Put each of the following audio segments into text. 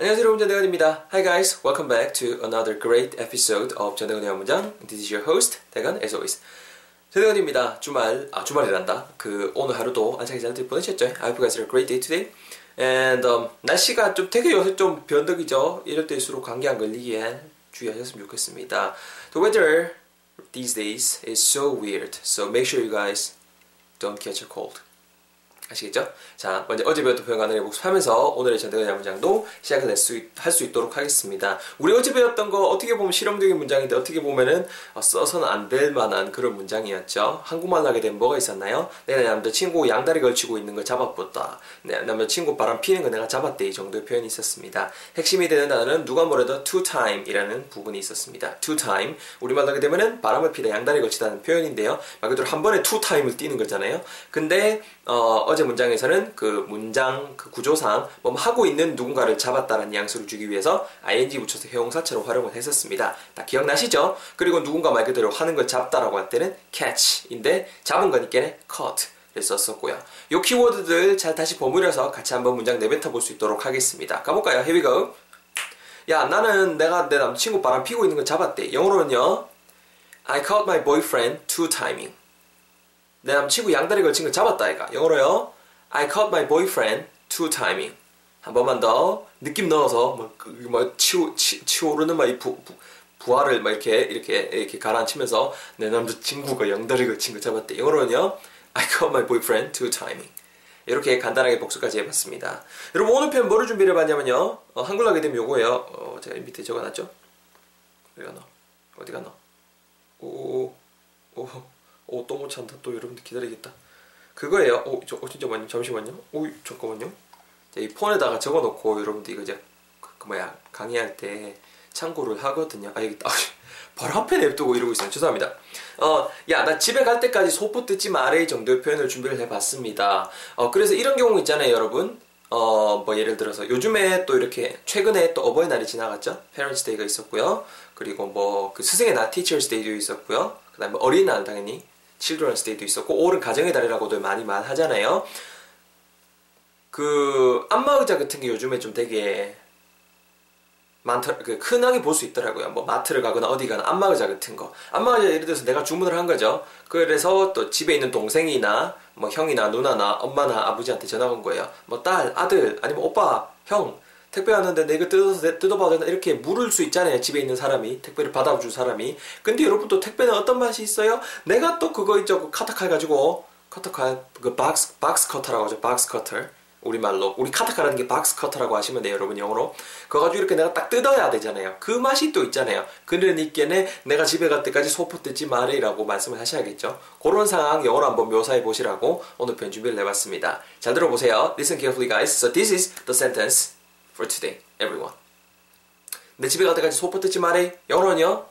안녕하세요 여러분 전대건입니다. Hi guys, welcome back to another great episode of 전대건의 문장. This is your host, 대건 as always. 전대건입니다. 주말, 아 주말이란다. 그 오늘 하루도 안착히 잘 보내셨죠? I hope you guys had a great day today. And um, 날씨가 좀 되게 요새 좀 변덕이죠. 이럴 때일수록 감기 안 걸리기에 주의하셨으면 좋겠습니다. The weather these days is so weird, so make sure you guys don't catch a cold. 아시겠죠? 자, 먼저 어제 배웠던 표현 간단히 복습하면서 오늘의 전대건의 문장도 시작을 할 수 있도록 하겠습니다. 우리 어제 배웠던 거 어떻게 보면 실용적인 문장인데 어떻게 보면은 어, 써서는 안 될 만한 그런 문장이었죠. 한국말 하게 되면 뭐가 있었나요? 내가 남자친구 양다리 걸치고 있는 걸 잡아봤다. 내 남자친구 바람 피는 거 내가 잡았대. 이 정도의 표현이 있었습니다. 핵심이 되는 단어는 누가 뭐래도 two time 이라는 부분이 있었습니다. two time. 우리말 하게 되면은 바람을 피다 양다리 걸치다는 표현인데요. 말 그대로 한 번에 two time을 띄는 거잖아요. 근데 어, 어제 문장에서는 그 문장 그 구조상 뭐 하고 있는 누군가를 잡았다는 뉘앙스를 주기 위해서 ing 붙여서 형용사처럼 활용을 했었습니다. 다 기억나시죠? 그리고 누군가 말 그대로 하는 걸 잡다라고 할 때는 catch인데 잡은 거니까 caught 를 썼었고요. 요 키워드들 잘 다시 버무려서 같이 한번 문장 내뱉어 볼 수 있도록 하겠습니다. 가볼까요? Here we go. 야 나는 내가 내 남친구 바람 피고 있는 걸 잡았대. 영어로는요. I caught my boyfriend two timing. 내 남친구 양다리 걸친 걸 잡았다 이가. 영어로요 I caught my boyfriend two timing. 한 번만 더 느낌 넣어서 뭐, 그, 뭐 치오, 치, 치오르는 막 부, 부, 부하를 막 이렇게 이렇게 이렇게 가라앉히면서 내 남자친구가 양다리 걸친 걸 잡았대. 영어로는요 I caught my boyfriend two timing. 이렇게 간단하게 복수까지 해봤습니다. 여러분 오늘 편 뭐를 준비를 해봤냐면요 어, 한글로 하게 되면 요거예요. 어, 제가 밑에 적어놨죠? 어디가 너 어디가 너 오오오 오, 또 못 찬다. 또 여러분들 기다리겠다. 그거예요. 오, 저, 어, 진짜 많이, 잠시만요. 오, 잠깐만요. 이 폰에다가 적어놓고 여러분들 이거 이제, 그, 그 뭐야, 강의할 때 참고를 하거든요. 아, 여기, 아, 바로 앞에 냅두고 이러고 있어요. 죄송합니다. 어, 야, 나 집에 갈 때까지 소포 뜯지 말래 정도의 표현을 준비를 해봤습니다. 어, 그래서 이런 경우 있잖아요, 여러분. 어, 뭐 예를 들어서 요즘에 또 이렇게 최근에 또 어버이날이 지나갔죠. Parents Day가 있었고요. 그리고 뭐 그 스승의 날 Teachers Day도 있었고요. 그다음에 어린이날 당연히 Children's Day도 있었고 올은 가정의 달이라고도 많이 말하잖아요. 그 안마 의자 같은 게 요즘에 좀 되게 많더 그 흔하게 볼 수 있더라고요. 뭐 마트를 가거나 어디 가나 안마 의자 같은 거. 안마 의자 예를 들어서 내가 주문을 한 거죠. 그래서 또 집에 있는 동생이나 뭐 형이나 누나나 엄마나 아버지한테 전화 온 거예요. 뭐 딸, 아들 아니면 오빠, 형 택배 왔는데 내가 뜯어서 뜯어봐도 되나 이렇게 물을 수 있잖아요. 집에 있는 사람이. 택배를 받아줄 사람이. 근데 여러분 또 택배는 어떤 맛이 있어요? 내가 또 그거 있죠. 그 카타칼 가지고 카타칼 그 box box cutter라고 하죠. Box cutter. 우리말로. 우리 카타칼라는 게 box cutter라고 하시면 돼요 여러분 영어로. 그거 가지고 이렇게 내가 딱 뜯어야 되잖아요. 그 맛이 또 있잖아요. 그러니까는 내가 집에 갈 때까지 소포 뜯지 말라고 말씀을 하셔야겠죠. 그런 상황 영어로 한번 묘사해 보시라고 오늘 편 준비를 해봤습니다. 잘 들어보세요. Listen carefully guys. So this is the sentence for today, everyone. 내 집에 갈 때까지 소포 뜯지 말해. 영어로는요.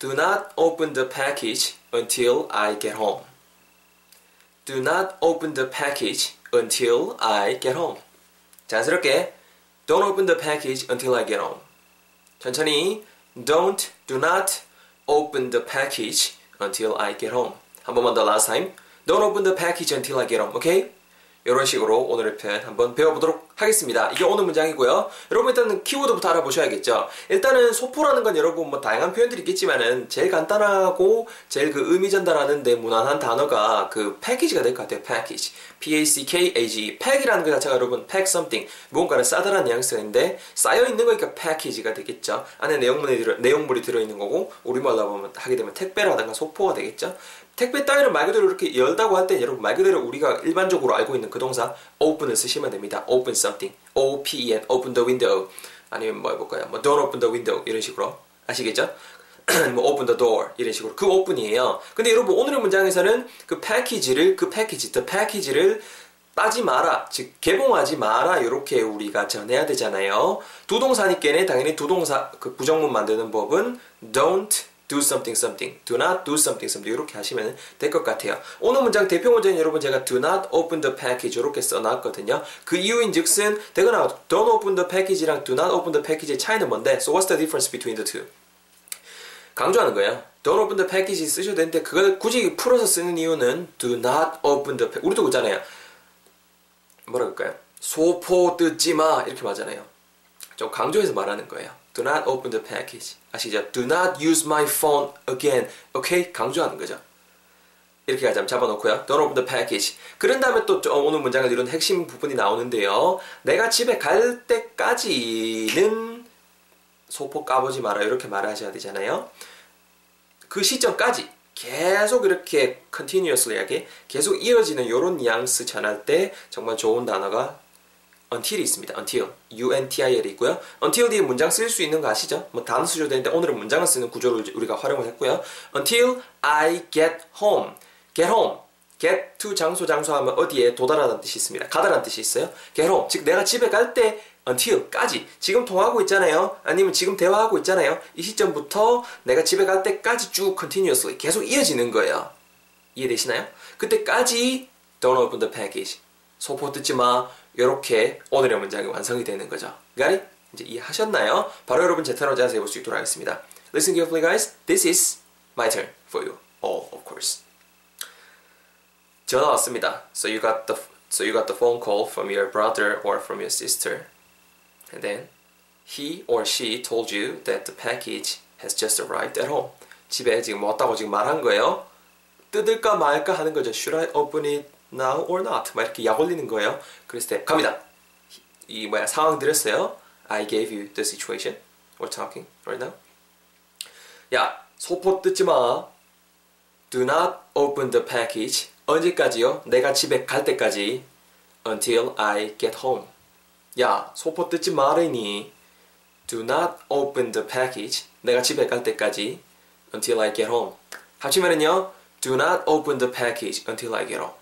Do not open the package until I get home. Do not open the package until I get home. 자연스럽게 Don't open the package until I get home. 천천히 Don't, do not open the package until I get home. 한 번만 더 last time. Don't open the package until I get home. Okay? 이런 식으로 오늘의 표현 한번 배워보도록 하겠습니다. 이게 오늘 문장이고요. 여러분 일단은 키워드부터 알아보셔야겠죠. 일단은 소포라는 건 여러분 뭐 다양한 표현들이 있겠지만은 제일 간단하고 제일 그 의미 전달하는데 무난한 단어가 그 패키지가 될 것 같아요. 패키지. P-A-C-K-A-G. 팩이라는 것 자체가 여러분 pack something. 무언가를 싸다라는 뉘앙스가 있는데 쌓여있는 거니까 패키지가 되겠죠. 안에 내용물이, 들어, 내용물이 들어있는 거고 우리말로 하게 되면 택배라든가 소포가 되겠죠. 택배 따위를 말 그대로 이렇게 열다고 할 때 여러분 말 그대로 우리가 일반적으로 알고 있는 그 동사 open을 쓰시면 됩니다. open something. O-P-E-N. open the window. 아니면 뭐 해볼까요? 뭐 don't open the window 이런 식으로 아시겠죠? 뭐 open the door 이런 식으로 그 open이에요. 근데 여러분 오늘의 문장에서는 그 패키지를 그 패키지 the 패키지를 따지 마라, 즉 개봉하지 마라 이렇게 우리가 전해야 되잖아요. 두 동사니께는 당연히 두 동사 그 부정문 만드는 법은 don't do something something, do not do something something 이렇게 하시면 될 것 같아요. 오늘 문장 대표 문제는 여러분 제가 do not open the package 이렇게 써놨거든요. 그 이유인 즉슨 되거나 don't open the package랑 do not open the package의 차이는 뭔데? So what's the difference between the two? 강조하는 거예요. Don't open the package 쓰셔도 되는데 그걸 굳이 풀어서 쓰는 이유는 do not open the package. 우리도 그잖아요. 뭐라 그럴까요? 소포 뜯지 마 이렇게 말하잖아요. 좀 강조해서 말하는 거예요. Do not open the package. 아시죠? Do not use my phone again. 오케이? 강조하는 거죠. 이렇게 가자면 잡아놓고요. Don't open the package. 그런 다음에 또 오늘 문장을 이런 핵심 부분이 나오는데요. 내가 집에 갈 때까지는 소포 까보지 마라. 이렇게 말하셔야 되잖아요. 그 시점까지 계속 이렇게 continuously하게 계속 이어지는 이런 뉘앙스 전할 때 정말 좋은 단어가 until이 있습니다. until, until이 있고요. until 뒤에 문장 쓸 수 있는 거 아시죠? 뭐 단어 수조 되는데 오늘은 문장을 쓰는 구조를 우리가 활용을 했고요. until I get home, get home. get to 장소 장소하면 어디에 도달하다는 뜻이 있습니다. 가다라는 뜻이 있어요. get home, 즉 내가 집에 갈 때 until까지 지금 통화하고 있잖아요. 아니면 지금 대화하고 있잖아요. 이 시점부터 내가 집에 갈 때까지 쭉 continuously 계속 이어지는 거예요. 이해되시나요? 그때까지 don't open the package. 소포 뜯지 마. 이렇게 오늘의 문장이 완성이 되는 거죠. Got 이제 이해하셨나요? 바로 여러분 제 턴으로 자세히 볼 수 있도록 하겠습니다. Listen carefully guys. This is my turn for you. All of course. 전화 왔습니다. So you got the so you got the phone call from your brother or from your sister. And then he or she told you that the package has just arrived at home. 집에 지금 왔다고 지금 말한 거예요. 뜯을까 말까 하는 거죠. Should I open it now or not? 막 이렇게 약 올리는 거예요. 그랬을 때 갑니다. 이 뭐야 상황 드렸어요. I gave you the situation. We're talking right now. 야 소포 뜯지 마. Do not open the package. 언제까지요? 내가 집에 갈 때까지. Until I get home. 야, 소포 뜯지 말으니 do not open the package. 내가 집에 갈 때까지 until I get home. 합치면은요, do not open the package until I get home.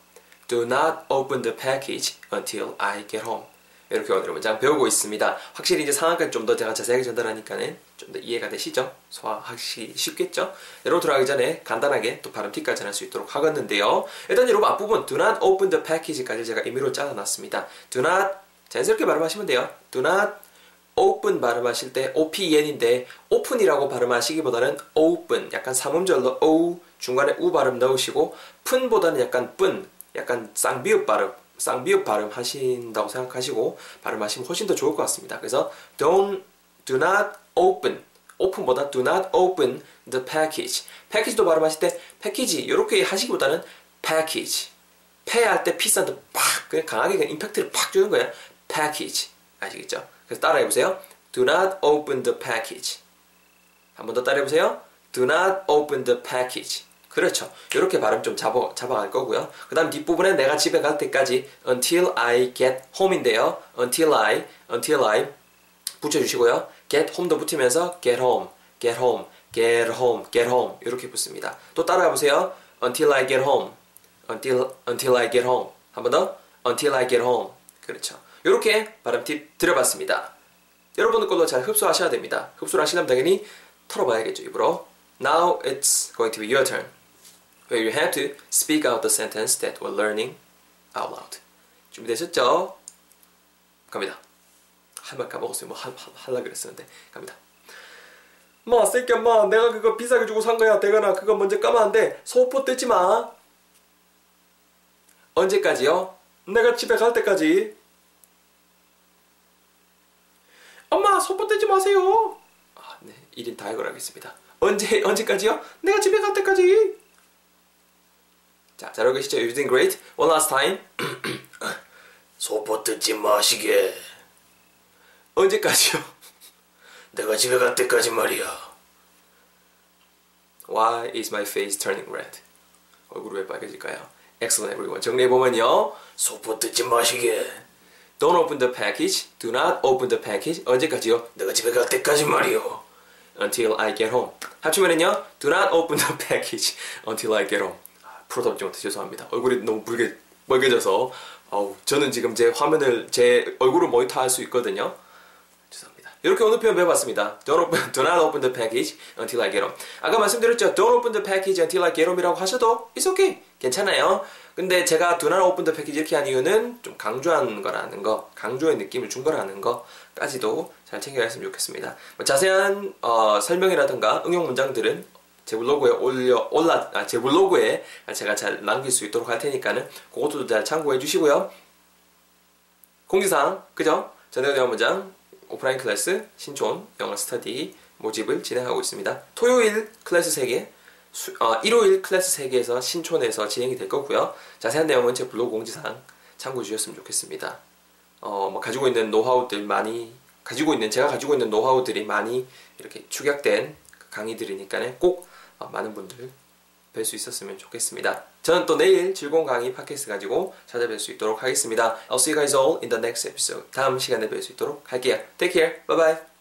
Do not open the package until I get home. 이렇게 오늘 문장 배우고 있습니다. 확실히 이제 상황까지 좀 더 제가 자세하게 전달하니까는 좀 더 이해가 되시죠? 소화하기 쉽겠죠? 여러분 들어가기 전에 간단하게 또 발음 팁까지 전할 수 있도록 하겠는데요. 일단 여러분 앞부분 do not open the package까지 제가 임의로 잘라놨습니다. do not 자연스럽게 발음하시면 돼요. Do not open 발음하실 때 open인데 open이라고 발음하시기보다는 open 약간 삼음절로 o 중간에 우 발음 넣으시고 푼보다는 약간 쁜 약간 쌍비읍 발음 쌍비읍 발음 하신다고 생각하시고 발음하시면 훨씬 더 좋을 것 같습니다. 그래서 don't do not open open보다 do not open the package. 패키지도 발음하실 때 패키지 이렇게 하시기보다는 package. 패할 때 피스한테 팍 그냥 강하게 그냥 임팩트를 팍 주는 거예요. package. 아시겠죠? 그래서 따라해 보세요. Do not open the package. 한 번 더 따라해 보세요. Do not open the package. 그렇죠. 이렇게 발음 좀 잡아, 잡아갈 거고요. 그 다음 뒷부분에 내가 집에 갈 때까지 until I get home인데요. until I, until I 붙여주시고요. get home도 붙이면서 get home, get home, get home, get home 이렇게 붙습니다. 또 따라해 보세요. until I get home, until, until I get home. 한 번 더. until I get home. 그렇죠. 이렇게 발음 팁 드려봤습니다. 여러분들 걸로 잘 흡수하셔야 됩니다. 흡수를 하시려면 당연히 털어봐야겠죠, 입으로. Now it's going to be your turn. Where you have to speak out the sentence that we're learning out loud. 준비되셨죠? 갑니다. 할말 까먹었어요. 뭐 하, 할라 그랬었는데 갑니다. 마, 새끼야, 마, 내가 그거 비싸게 주고 산 거야. 대가나 그거 먼저 까면 안 돼. 소포 뜯지 마. 언제까지요? 내가 집에 갈 때까지. 엄마, 소포 뜯지 마세요. 아, 네. 1인 다이걸 하겠습니다. 언제, 언제까지요? 내가 집에 갈 때까지. 자, 잘하고 계시죠? You're doing great. One last time. 소포 뜯지 마시게. 언제까지요? 내가 집에 갈 때까지 말이야. Why is my face turning red? 얼굴이 왜 빨개질까요? Excellent everyone. 정리해보면요. 소포 뜯지 마시게. Don't open the package. Do not open the package. 언제까지요? 내가 집에 갈 때까지 말이요. Until I get home. 합치면은요. Do not open the package until I get home. 아, 풀어답지 못해 죄송합니다. 얼굴이 너무 붉게 빨개져서 아우 저는 지금 제 화면을 제 얼굴을 모니터할 수 있거든요. 죄송합니다. 이렇게 오늘 표현 배워봤습니다. Don't open, do not open the package until I get home. 아까 말씀드렸죠. Don't open the package until I get home이라고 하셔도 it's okay. 괜찮아요. 근데 제가 do not open the package 이렇게 한 이유는 좀 강조한 거라는 거, 강조의 느낌을 준 거라는 거까지도 잘 챙겨갔으면 좋겠습니다. 뭐 자세한 어, 설명이라든가 응용 문장들은 제 블로그에 올려 올라 아, 제 블로그에 제가 잘 남길 수 있도록 할 테니까는 그것도 잘 참고해 주시고요. 공지사항 그죠? 전에 대한 문장 오프라인 클래스 신촌 영어 스터디 모집을 진행하고 있습니다. 토요일 클래스 3개, 수, 어, 일요일 클래스 3개에서 신촌에서 진행이 될 거고요. 자세한 내용은 제 블로그 공지사항 참고해 주셨으면 좋겠습니다. 어, 뭐 가지고 있는 노하우들 많이 가지고 있는 제가 가지고 있는 노하우들이 많이 이렇게 축약된 강의들이니까 꼭 어, 많은 분들 뵐 수 있었으면 좋겠습니다. 저는 또 내일 즐거운 강의 팟캐스트 가지고 찾아뵐 수 있도록 하겠습니다. I'll see you guys all in the next episode. 다음 시간에 뵐 수 있도록 할게요. Take care. Bye bye.